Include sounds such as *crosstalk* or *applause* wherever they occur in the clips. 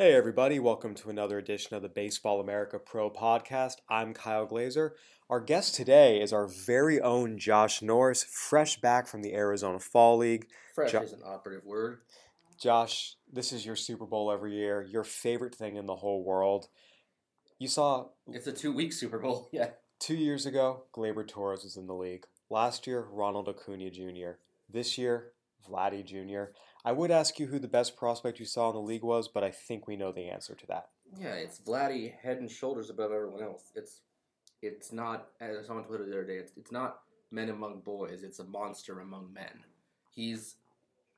Hey, everybody, welcome to another edition of the Baseball America Pro Podcast. I'm Kyle Glaser. Our guest today is our very own Josh Norris, fresh back from the Arizona Fall League. Fresh Jo- is an operative word. Josh, this is your Super Bowl every year, your favorite thing in the whole world. You saw It's a two week Super Bowl. *laughs* Yeah. two years ago, Gleyber Torres was in the league. Last year, Ronald Acuna Jr. This year, Vladdy Jr. I would ask you who the best prospect you saw in the league was, but I think we know the answer to that. Yeah, it's Vladdy head and shoulders above everyone else. It's it's not as I saw on Twitter the other day, it's it's not men among boys, it's a monster among men. He's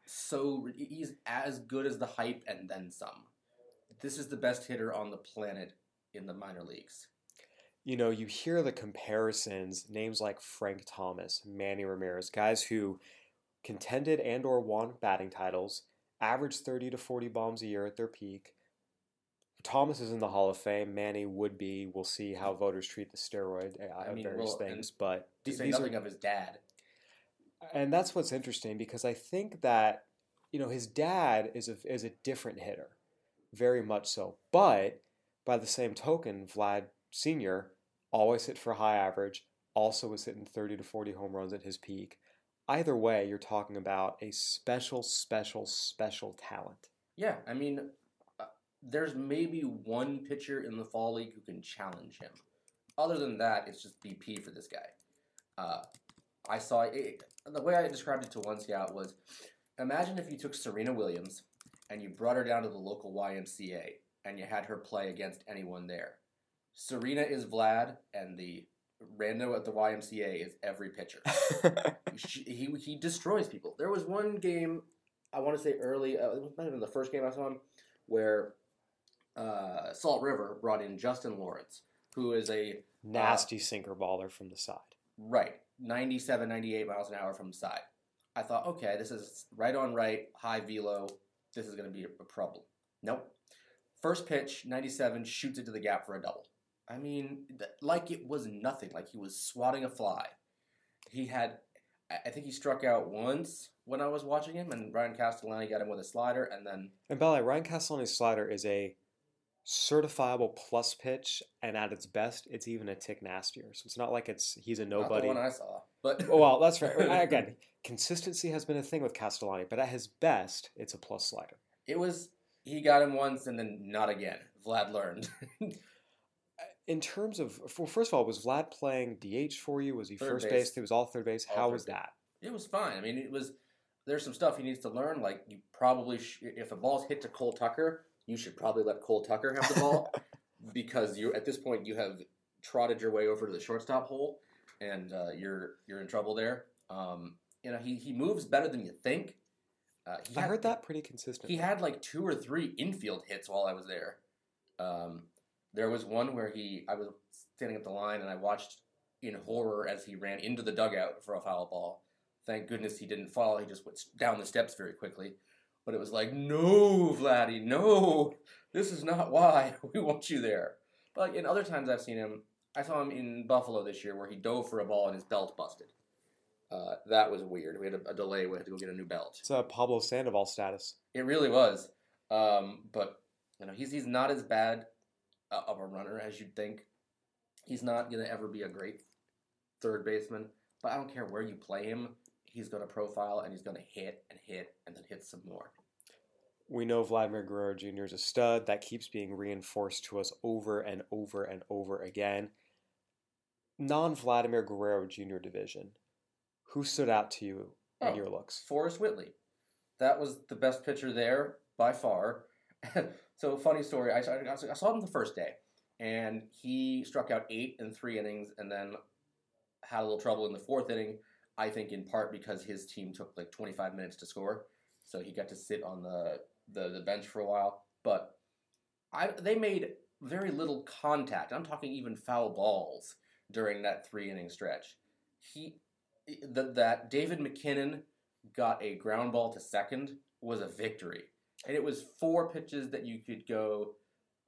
so he's as good as the hype and then some. This is the best hitter on the planet in the minor leagues. you know, you hear the comparisons, names like Frank Thomas, Manny Ramirez, guys who contended and or won batting titles, averaged 30 to 40 bombs a year at their peak. Thomas is in the Hall of Fame. Manny would be. We'll see how voters treat the steroid uh, I mean, various well, things, but To say these are nothing of his dad. and that's what's interesting because I think that you know his dad is a is a different hitter, very much so. But by the same token, Vlad Senior always hit for high average, also was hitting thirty to forty home runs at his peak. Either way, you're talking about a special, special, special talent. Yeah, I mean, uh, there's maybe one pitcher in the fall league who can challenge him. Other than that, it's just BP for this guy. Uh, I saw it, the way I described it to one scout was, imagine if you took Serena Williams and you brought her down to the local YMCA and you had her play against anyone there. Serena is Vlad, and the rando at the YMCA is every pitcher *laughs* *laughs* she, he he destroys people. There was one game I want to say early, uh, it might have been the first game I saw him, where uh, Salt River brought in Justin Lawrence, who is a Nasty sinker baller from the side. right 97, 98 miles an hour from the side. I thought, okay, this is right on right, high velo. This is going to be a, a problem. Nope. First pitch, 97, shoots it to the gap for a double. I mean, th- like it was nothing. Like he was swatting a fly. He had, I think he struck out once when I was watching him, and Ryan Castellani got him with a slider, and then And by the way, Ryan Castellani's slider is a certifiable plus pitch, and at its best, it's even a tick nastier. So it's not like it's he's a not nobody. the one I saw. But Oh, well, that's right. *laughs* Again, consistency has been a thing with Castellani, but at his best, it's a plus slider. it was he got him once, and then not again. Vlad learned. *laughs* In terms of, well, first of all, was Vlad playing DH for you? Was he Third first base. He was all third base. All How third was that? It was fine. I mean, it was. There's some stuff he needs to learn. Like you probably, sh- if a ball's hit to Cole Tucker, you should probably let Cole Tucker have the ball *laughs* because you at this point you have trotted your way over to the shortstop hole, and uh, you're you're in trouble there. Um, you know, he he moves better than you think. Uh, he I had- heard that pretty consistent. He had like two or three infield hits while I was there. Um, there was one where he, I was standing at the line and I watched in horror as he ran into the dugout for a foul ball. Thank goodness he didn't fall. He just went down the steps very quickly. But it was like, no, Vladdy, no, this is not why *laughs* we want you there. But like in other times I've seen him, I saw him in Buffalo this year where he dove for a ball and his belt busted. Uh, that was weird. We had a, a delay. We had to go get a new belt. It's a Pablo Sandoval status. It really was. Um, but you know, he's he's not as bad uh, of a runner as you'd think. He's not gonna ever be a great third baseman. But I don't care where you play him. He's gonna profile and he's gonna hit and hit and then hit some more. We know Vladimir Guerrero Jr. is a stud. That keeps being reinforced to us over and over and over again. Non Vladimir Guerrero Jr. division, who stood out to you in Oh. your looks? Forrest Whitley. That was the best pitcher there by far. *laughs* so funny story. I, I, I saw him the first day, and he struck out eight in three innings, and then had a little trouble in the fourth inning. I think in part because his team took like 25 minutes to score, so he got to sit on the the, the bench for a while. But I, they made very little contact. I'm talking even foul balls during that three inning stretch. He the, that David MacKinnon got a ground ball to second was a victory, and it was four pitches that you could go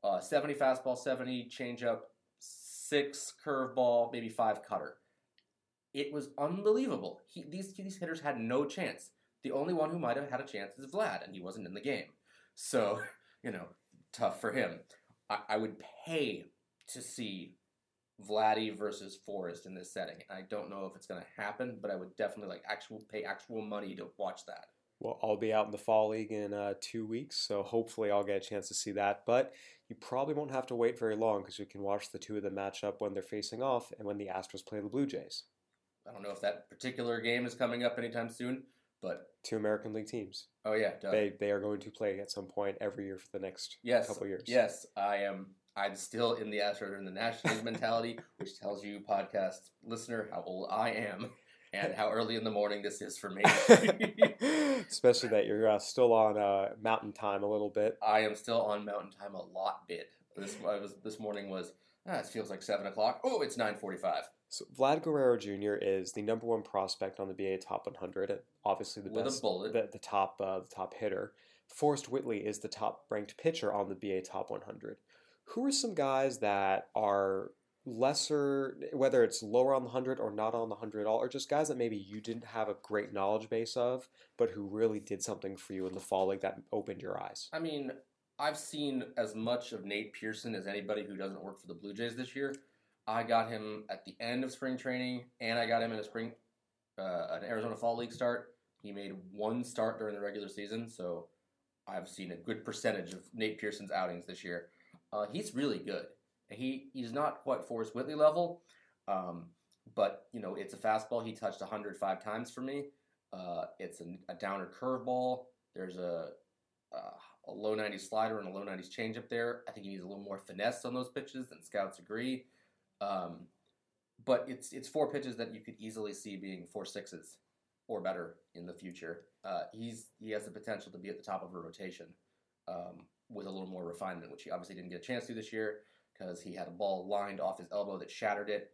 uh, 70 fastball, 70 changeup, six curveball, maybe five cutter. It was unbelievable. He, these these hitters had no chance. The only one who might have had a chance is Vlad, and he wasn't in the game. So, *laughs* you know, tough for him. I, I would pay to see Vladdy versus Forrest in this setting. I don't know if it's going to happen, but I would definitely like actual pay actual money to watch that. Well, I'll be out in the fall league in uh, two weeks, so hopefully I'll get a chance to see that. But you probably won't have to wait very long because you can watch the two of them match up when they're facing off and when the Astros play the Blue Jays. I don't know if that particular game is coming up anytime soon, but two American League teams. Oh yeah, duh. they they are going to play at some point every year for the next yes, couple years. Yes, I am. I'm still in the Astros in the National League mentality, *laughs* which tells you, podcast listener, how old I am and *laughs* how early in the morning this is for me. *laughs* Especially that you're uh, still on uh, Mountain Time a little bit. I am still on Mountain Time a lot bit. This I was this morning was ah, it feels like seven o'clock. Oh, it's nine forty-five. So Vlad Guerrero Jr. is the number one prospect on the BA Top 100, obviously the With a best, bullet. the, the top, uh, the top hitter. Forrest Whitley is the top ranked pitcher on the BA Top 100. Who are some guys that are lesser, whether it's lower on the 100 or not on the 100 at all, or just guys that maybe you didn't have a great knowledge base of, but who really did something for you in the fall league that opened your eyes? I mean, I've seen as much of Nate Pearson as anybody who doesn't work for the Blue Jays this year. I got him at the end of spring training, and I got him in a spring, uh, an Arizona Fall League start. He made one start during the regular season, so I've seen a good percentage of Nate Pearson's outings this year. Uh, he's really good. He he's not quite Forrest Whitley level, um, but you know it's a fastball. He touched 105 times for me. Uh, it's a, a downer curveball. There's a, a a low 90s slider and a low 90s changeup there. I think he needs a little more finesse on those pitches than scouts agree. Um, but it's it's four pitches that you could easily see being four sixes or better in the future. Uh, he's he has the potential to be at the top of a rotation um, with a little more refinement, which he obviously didn't get a chance to this year because he had a ball lined off his elbow that shattered it.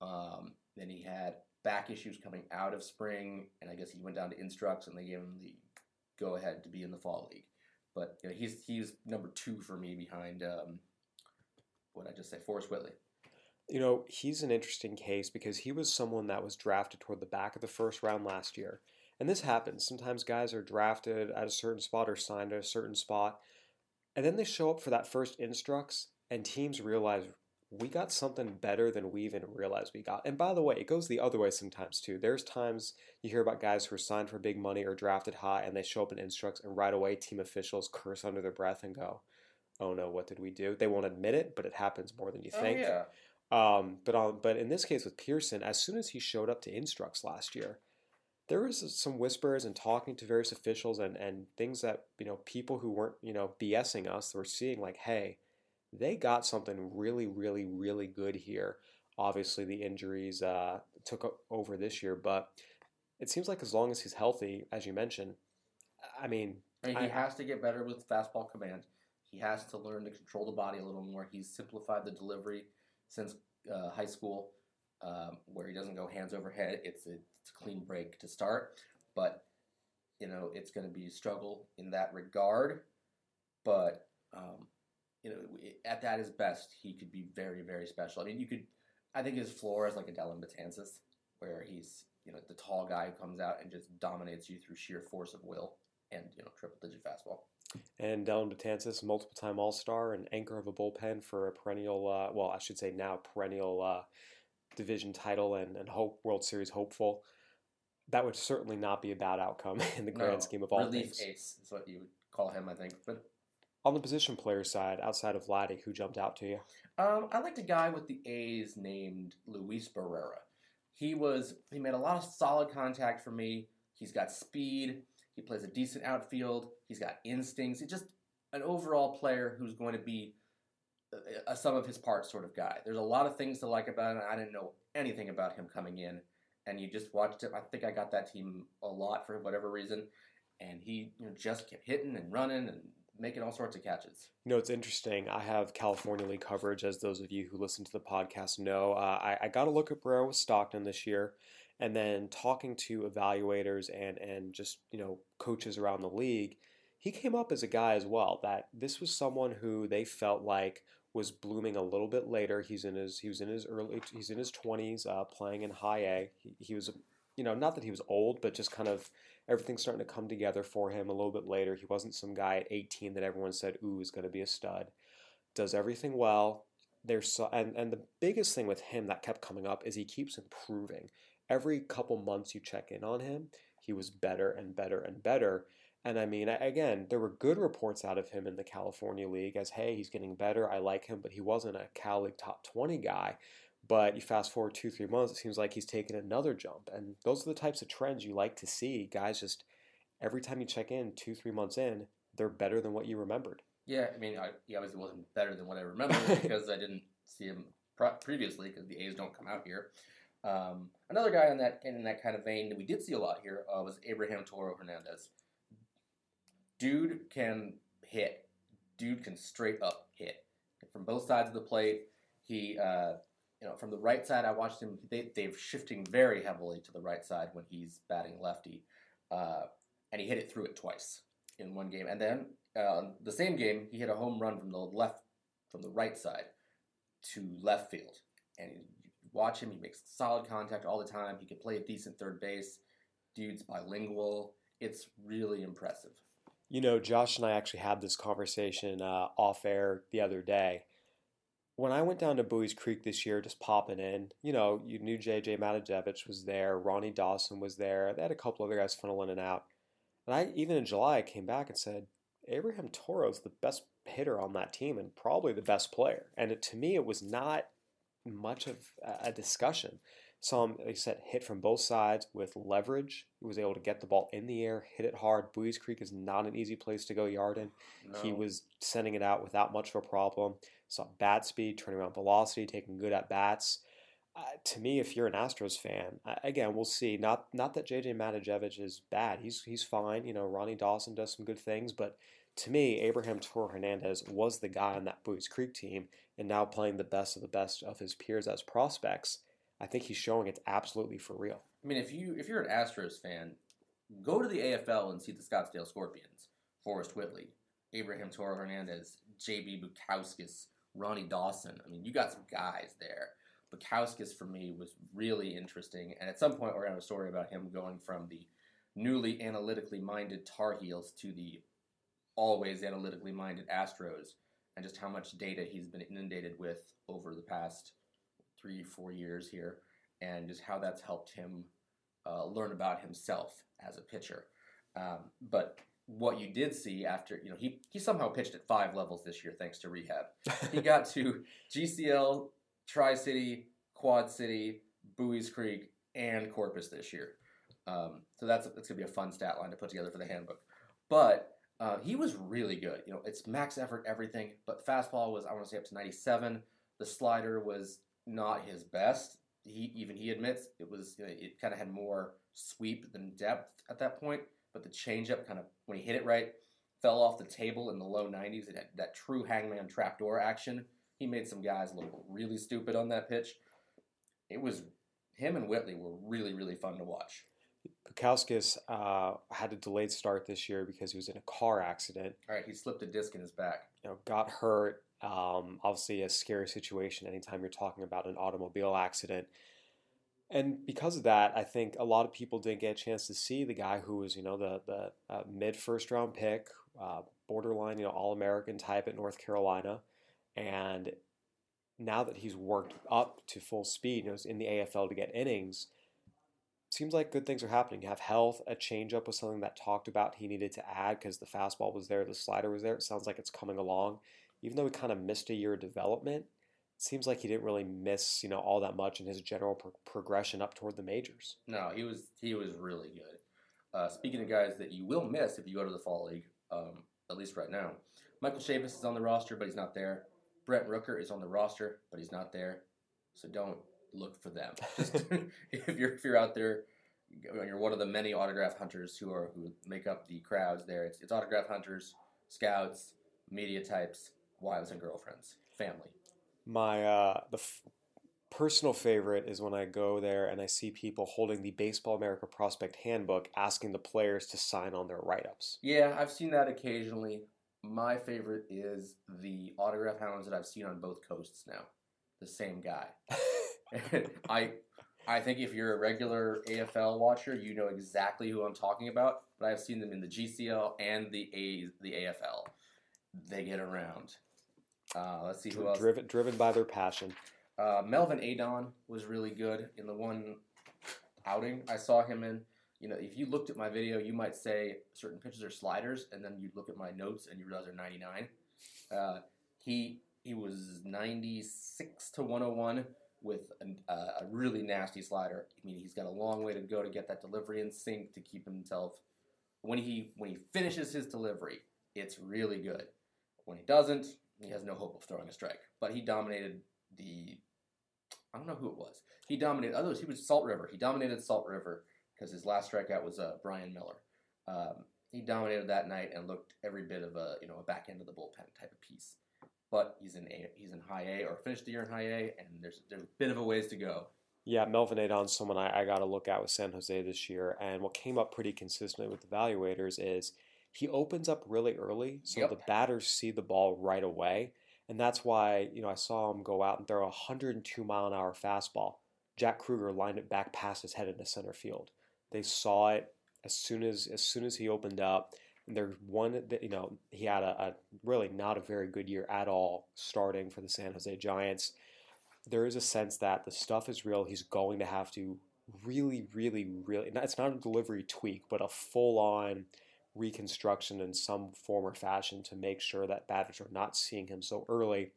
Um, then he had back issues coming out of spring, and I guess he went down to Instructs and they gave him the go ahead to be in the fall league. But you know, he's he's number two for me behind um, what I just say, Forrest Whitley. You know, he's an interesting case because he was someone that was drafted toward the back of the first round last year. And this happens. Sometimes guys are drafted at a certain spot or signed at a certain spot, and then they show up for that first instructs, and teams realize we got something better than we even realized we got. And by the way, it goes the other way sometimes too. There's times you hear about guys who are signed for big money or drafted high, and they show up in instructs, and right away team officials curse under their breath and go, "Oh no, what did we do?" They won't admit it, but it happens more than you think. Oh yeah, Um, but on, but in this case with Pearson, as soon as he showed up to Instructs last year, there was some whispers and talking to various officials and, and things that you know people who weren't you know BSing us were seeing like, hey, they got something really, really, really good here. Obviously, the injuries uh, took over this year, but it seems like as long as he's healthy, as you mentioned, I mean, I mean, he I- has to get better with fastball command. He has to learn to control the body a little more. He's simplified the delivery since uh, high school, um, where he doesn't go hands over head. It's a, it's a clean break to start, but you know it's going to be a struggle in that regard. But um, you know, at that his best, he could be very, very special. I mean, you could, I think his floor is like a Dellin Betances, where he's you know the tall guy who comes out and just dominates you through sheer force of will and you know triple digit fastball. And Dellin Betances, multiple time All Star and anchor of a bullpen for a perennial, uh, well, I should say now perennial uh, division title and, and hope World Series hopeful. That would certainly not be a bad outcome *laughs* in the grand No, scheme of all relief things. ace is what you would call him, I think. But On the position player side, outside of Vladdy, who jumped out to you? um, I liked a guy with the A's named Luis Barrera. He was he made a lot of solid contact for me. He's got speed. He plays a decent outfield. He's got instincts. He's just an overall player who's going to be a, a sum of his parts sort of guy. There's a lot of things to like about him. I didn't know anything about him coming in, and you just watched him. I think I got that team a lot for whatever reason, and he you know, just kept hitting and running and making all sorts of catches. You know, it's interesting. I have California League coverage, as those of you who listen to the podcast know. Uh, I, I got a look at Barrera with Stockton this year, and then talking to evaluators and and just you know coaches around the league, he came up as a guy as well. That this was someone who they felt like was blooming a little bit later. He's in his he was in his early he's in his twenties, uh, playing in high A. He, he was you know not that he was old, but just kind of everything's starting to come together for him a little bit later. He wasn't some guy at 18 that everyone said, "Ooh, is going to be a stud." Does everything well. There's so, and and the biggest thing with him that kept coming up is he keeps improving. Every couple months you check in on him, he was better and better and better. And I mean, again, there were good reports out of him in the California League as, hey, he's getting better. I like him, but he wasn't a Cal League top 20 guy. But you fast forward two, three months, it seems like he's taken another jump. And those are the types of trends you like to see. Guys just, every time you check in, two, three months in, they're better than what you remembered. Yeah, I mean, I, he obviously wasn't better than what I remember *laughs* because I didn't see him previously because the A's don't come out here. Um, another guy in that in that kind of vein that we did see a lot here uh, was Abraham Toro Hernandez. Dude can hit. Dude can straight up hit from both sides of the plate. He, uh, you know, from the right side, I watched him. They, they're shifting very heavily to the right side when he's batting lefty, uh, and he hit it through it twice in one game. And then uh, the same game, he hit a home run from the left, from the right side to left field, and watch him. He makes solid contact all the time. He can play a decent third base. Dude's bilingual. It's really impressive. You know, Josh and I actually had this conversation uh, off air the other day. When I went down to Buies Creek this year, just popping in, you know, you knew JJ Matijevic was there, Ronnie Dawson was there. They had a couple other guys funneling in and out. And I, even in July, I came back and said, Abraham Toro's the best hitter on that team and probably the best player. And it, to me, it was not much of a discussion saw him, like I said, hit from both sides with leverage. He was able to get the ball in the air, hit it hard. Buies Creek is not an easy place to go yard in. No. He was sending it out without much of a problem. Saw bat speed, turning around velocity, taking good at bats. Uh, to me, if you're an Astros fan, uh, again, we'll see. Not not that JJ Matijevic is bad. He's he's fine. You know, Ronnie Dawson does some good things, but to me, Abraham Toro Hernandez was the guy on that Buies Creek team, and now playing the best of the best of his peers as prospects. I think he's showing it's absolutely for real. I mean, if you if you're an Astros fan, go to the AFL and see the Scottsdale Scorpions, Forrest Whitley, Abraham Toro Hernandez, JB Bukauskas, Ronnie Dawson. I mean, you got some guys there. Bukauskas for me was really interesting, and at some point we're gonna have a story about him going from the newly analytically minded Tar Heels to the always analytically minded Astros, and just how much data he's been inundated with over the past three, four years here, and just how that's helped him uh, learn about himself as a pitcher. Um, but what you did see after, you know, he, he somehow pitched at five levels this year thanks to rehab. he *laughs* got to GCL, Tri City, Quad City, Buies Creek, and Corpus this year. Um, so that's that's gonna be a fun stat line to put together for the handbook. But uh, he was really good. You know, it's max effort everything, but fastball was I want to say up to 97. The slider was not his best. He even he admits it was you know, it kind of had more sweep than depth at that point. But the changeup kind of when he hit it right fell off the table in the low 90s. It had that true hangman trapdoor action. He made some guys look really stupid on that pitch. It was him and Whitley were really really fun to watch. Bukauskas uh, had a delayed start this year because he was in a car accident. All right, he slipped a disc in his back. You know, got hurt. Um, obviously, a scary situation anytime you're talking about an automobile accident. And because of that, I think a lot of people didn't get a chance to see the guy who was, you know, the the uh, mid first round pick, uh, borderline, you know, all American type at North Carolina, and now that he's worked up to full speed, you know, in the AFL to get innings, seems like good things are happening. You have health, a changeup was something that talked about he needed to add because the fastball was there, the slider was there. It sounds like it's coming along even though he kind of missed a year of development, seems like he didn't really miss, you know, all that much in his general pro- progression up toward the majors. No, he was he was really good. Uh, speaking of guys that you will miss if you go to the fall league, um, at least right now, Michael Chavis is on the roster, but he's not there. Brent Rooker is on the roster, but he's not there. So don't look for them. *laughs* Just *laughs* if you're if you're out there, you're one of the many autograph hunters who are who make up the crowds there. It's, it's autograph hunters scouts, media types, wives and girlfriends, family. My uh, the f- personal favorite is when I go there and I see people holding the Baseball America Prospect Handbook, asking the players to sign on their write ups. Yeah, I've seen that occasionally. My favorite is the autograph hounds that I've seen on both coasts now. The same guy. *laughs* I I think if you're a regular AFL watcher, you know exactly who I'm talking about. But I've seen them in the GCL and the A the AFL. They get around. Uh, let's see who else. driven driven by their passion. Uh, Melvin Adon was really good in the one outing I saw him in. You know, if you looked at my video, you might say certain pitches are sliders, and then you look at my notes and you realize they're 99. Uh, he he was 96 to 101 with an, uh, a really nasty slider. I mean, he's got a long way to go to get that delivery in sync to keep himself. When he when he finishes his delivery, it's really good. When he doesn't, he has no hope of throwing a strike. But he dominated the. I don't know who it was. He dominated. Others. He was Salt River. He dominated Salt River because his last strikeout was uh, Brian Miller. Um, he dominated that night and looked every bit of a you know a back end of the bullpen type of piece. But he's in a, he's in high A or finished the year in high A, and there's there's a bit of a ways to go. Yeah, Melvin Adon's someone I, I got to look at with San Jose this year. And what came up pretty consistently with evaluators is he opens up really early, so Yep. the batters see the ball right away. And that's why, you know, I saw him go out and throw a 102 mile an hour fastball. Jack Kruger lined it back past his head into center field. They saw it as soon as as soon as he opened up. And there's one that you know he had a, a really not a very good year at all starting for the San Jose Giants there is a sense that the stuff is real. He's going to have to really, really, really. It's not a delivery tweak, but a full on reconstruction in some form or fashion to make sure that batters are not seeing him so early.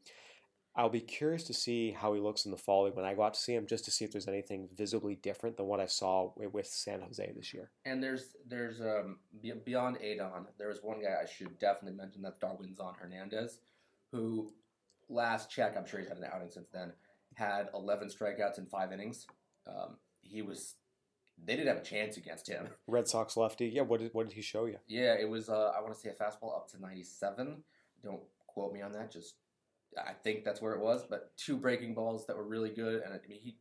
I'll be curious to see how he looks in the fall when I go out to see him, just to see if there's anything visibly different than what I saw with San Jose this year. And there's there's um beyond Adon, there was one guy I should definitely mention that's Darwinzon Hernandez, who last check I'm sure he's had an outing since then had 11 strikeouts in five innings. Um, he was they didn't have a chance against him. *laughs* Red Sox lefty, yeah. What did what did he show you? Yeah, it was uh, I want to say a fastball up to 97. Don't quote me on that. Just I think that's where it was. But two breaking balls that were really good, and I mean he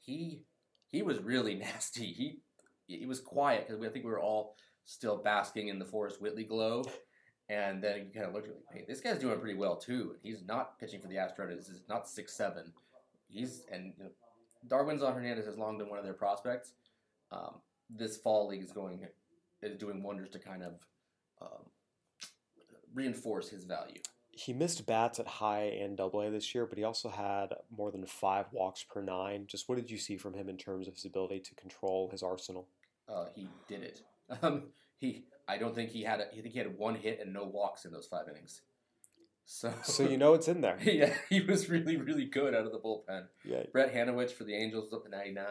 he he was really *laughs* nasty. He he was quiet because I think we were all still basking in the Forrest Whitley glow. And then you kind of looked at me, hey, this guy's doing pretty well too. He's not pitching for the Astros. He's not six seven. He's and you know, Darwinzon Hernandez has long been one of their prospects. Um, this fall league is going is doing wonders to kind of um, reinforce his value. he missed bats at high and double A this year, but he also had more than five walks per nine. Just what did you see from him in terms of his ability to control his arsenal? Uh, he did it. *laughs* Um, he I don't think he had a, I think he had one hit and no walks in those five innings. So So you *laughs* know it's in there. yeah, he was really really good out of the bullpen. Yeah, Brett Hanewich for the Angels was up to 99.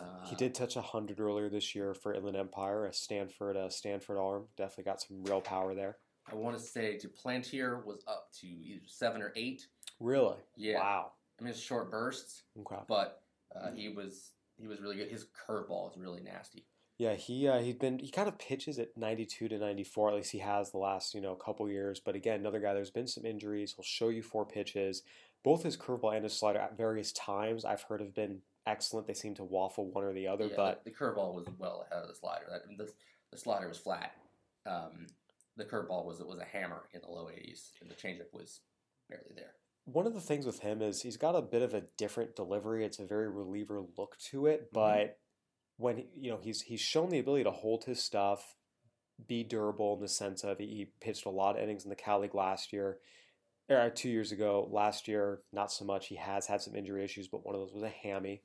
Uh, he did touch hundred earlier this year for Inland Empire, a Stanford, a Stanford arm. Definitely got some real power there. I want to say Duplantier was up to either seven or eight. Really? Yeah. Wow. I mean, it's short bursts, Okay. but uh, he was he was really good. His curveball is really nasty. Yeah, he uh, he'd been he kind of pitches at ninety two to ninety four. At least he has the last you know couple years. But again, another guy. There's been some injuries. He'll show you four pitches. Both his curveball and his slider at various times I've heard have been excellent. They seem to waffle one or the other, Yeah, but the, the curveball was well ahead of the slider. That, the, the slider was flat. Um, the curveball was it was a hammer in the low 80s, and the changeup was barely there. one of the things with him is he's got a bit of a different delivery. It's a very reliever look to it, Mhm. but when you know he's he's shown the ability to hold his stuff, be durable in the sense of he, he pitched a lot of innings in the Cal League last year, or two years ago. Last year, not so much. He has had some injury issues, but one of those was a hammy.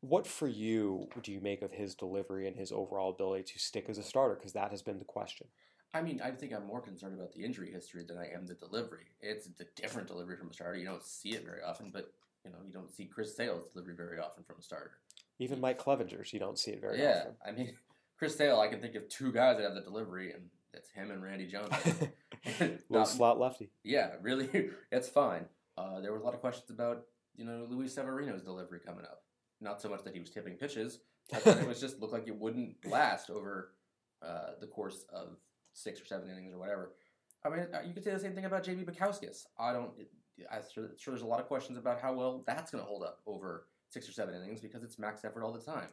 What for you do you make of his delivery and his overall ability to stick as a starter? Because that has been the question. I mean, I think I'm more concerned about the injury history than I am the delivery. It's a different delivery from a starter. You don't see it very often, but you know, you don't see Chris Sale's delivery very often from a starter. Even Mike Clevinger's, you don't see it very yeah, often. I mean, Chris Sale, I can think of two guys that have the delivery, and that's him and Randy Jones. *laughs* *laughs* Little Not- slot lefty. Yeah, really, *laughs* it's fine. Uh, there were a lot of questions about you know Luis Severino's delivery coming up. Not so much that he was tipping pitches, it was just looked like it wouldn't last over uh, the course of six or seven innings or whatever. I mean, uh, you could say the same thing about JB Bukauskas. I don't. I'm sure, sure there's a lot of questions about how well that's going to hold up over six or seven innings because it's max effort all the time.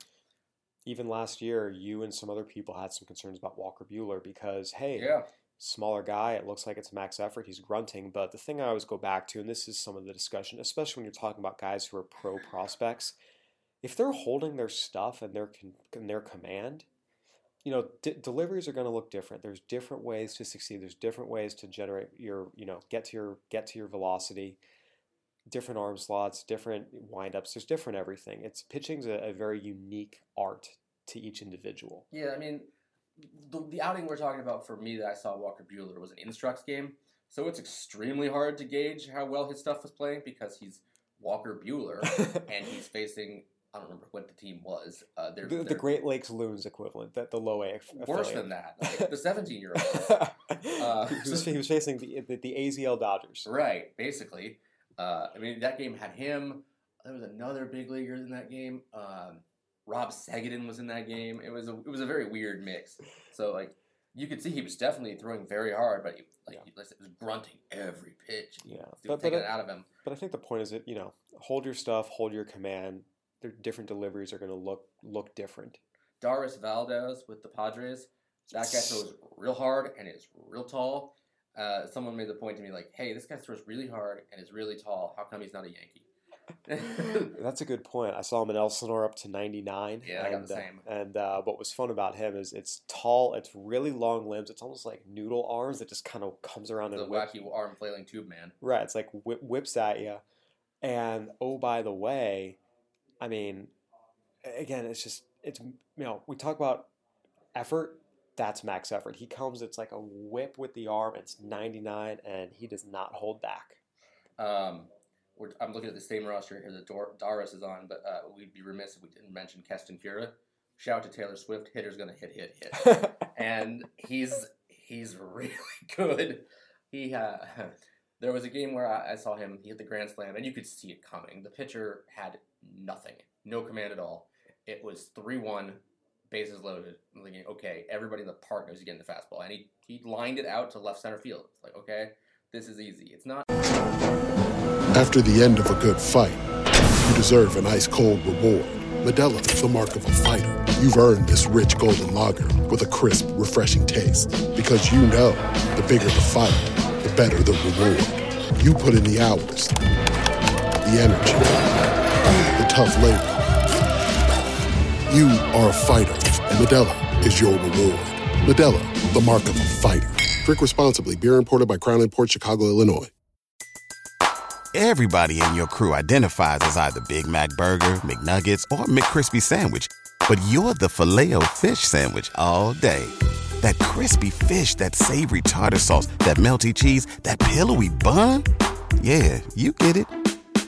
Even last year, you and some other people had some concerns about Walker Buehler because, hey, Yeah. smaller guy, it looks like it's max effort, he's grunting. But the thing I always go back to, and this is some of the discussion, especially when you're talking about guys who are pro prospects, if they're holding their stuff and their their command, you know, d- deliveries are going to look different. There's different ways to succeed. There's different ways to generate your, you know, get to your get to your velocity. Different arm slots, different windups. There's different everything. It's pitching's a, a very unique art to each individual. Yeah, I mean, the, the outing we're talking about for me that I saw Walker Buehler was an Instructs game, so it's extremely hard to gauge how well his stuff was playing because he's Walker Buehler *laughs* and he's facing I don't remember what the team was. Uh, they're, the, the they're Great Lakes Loons equivalent, that the low A. worse than that, like the *laughs* seventeen year old. *laughs* Uh, he, was, he was facing the, the the AZL Dodgers. Right, basically. Uh, I mean, that game had him. There was another big leaguer in that game. Um, Rob Segedin was in that game. It was a it was a very weird mix. So like you could see he was definitely throwing very hard, but he, like he was grunting every pitch. Yeah, but but it out of him. but I think the point is that you know hold your stuff, hold your command. Their different deliveries are going to look look different. Dauris Valdez with the Padres. That guy throws real hard and is real tall. Uh, someone made the point to me like, "Hey, this guy throws really hard and is really tall. How come he's not a Yankee?" *laughs* That's a good point. I saw him in Elsinore up to 99. Yeah, I got and, the uh, same. and uh, what was fun about him is it's tall, it's really long limbs. It's almost like noodle arms that just kind of comes around the and whips. wacky arm flailing tube man. Right, it's like whip, whips at you. And oh, by the way, I mean, again, it's just it's you know we talk about effort. That's max effort. He comes, it's like a whip with the arm. It's 99, and he does not hold back. Um, we're, I'm looking at the same roster here that Dor- Dauris is on, but uh, we'd be remiss if we didn't mention Keston Hiura. Shout out to Taylor Swift. Hitter's gonna hit, hit, hit, *laughs* and he's he's really *laughs* good. He uh, *laughs* there was a game where I, I saw him. He hit the grand slam, and you could see it coming. The pitcher had nothing, no command at all. It was three one, bases loaded. I'm thinking, okay, everybody in the park knows he's getting the fastball, and he he lined it out to left center field. It's like, okay, this is easy. It's not. After the end of a good fight, you deserve an ice cold reward. Modelo is the mark of a fighter. You've earned this rich golden lager with a crisp, refreshing taste. Because you know the bigger the fight, the better the reward. You put in the hours, the energy, the tough labor. You are a fighter, and Modelo is your reward. Modelo, the mark of a fighter. Drink responsibly. Beer imported by Crown Port Chicago, Illinois. Everybody in your crew identifies as either Big Mac Burger, McNuggets, or McCrispy Sandwich. But you're the filet fish Sandwich all day. That crispy fish, that savory tartar sauce, that melty cheese, that pillowy bun. Yeah, you get it.